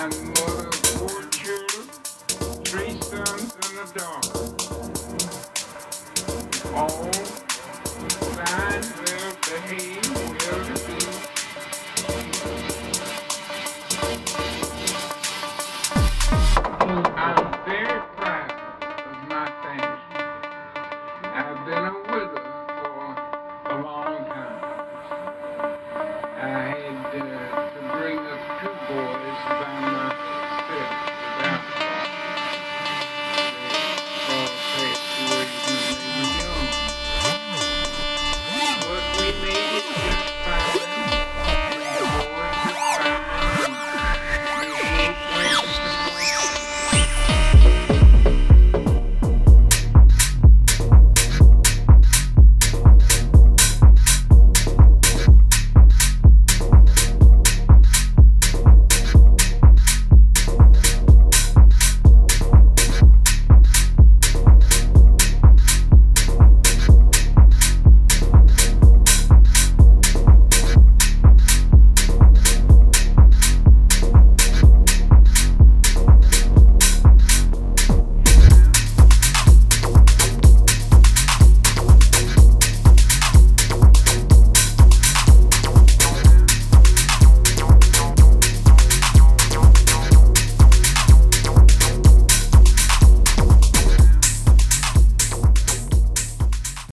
and mother four three. All signed their behavior.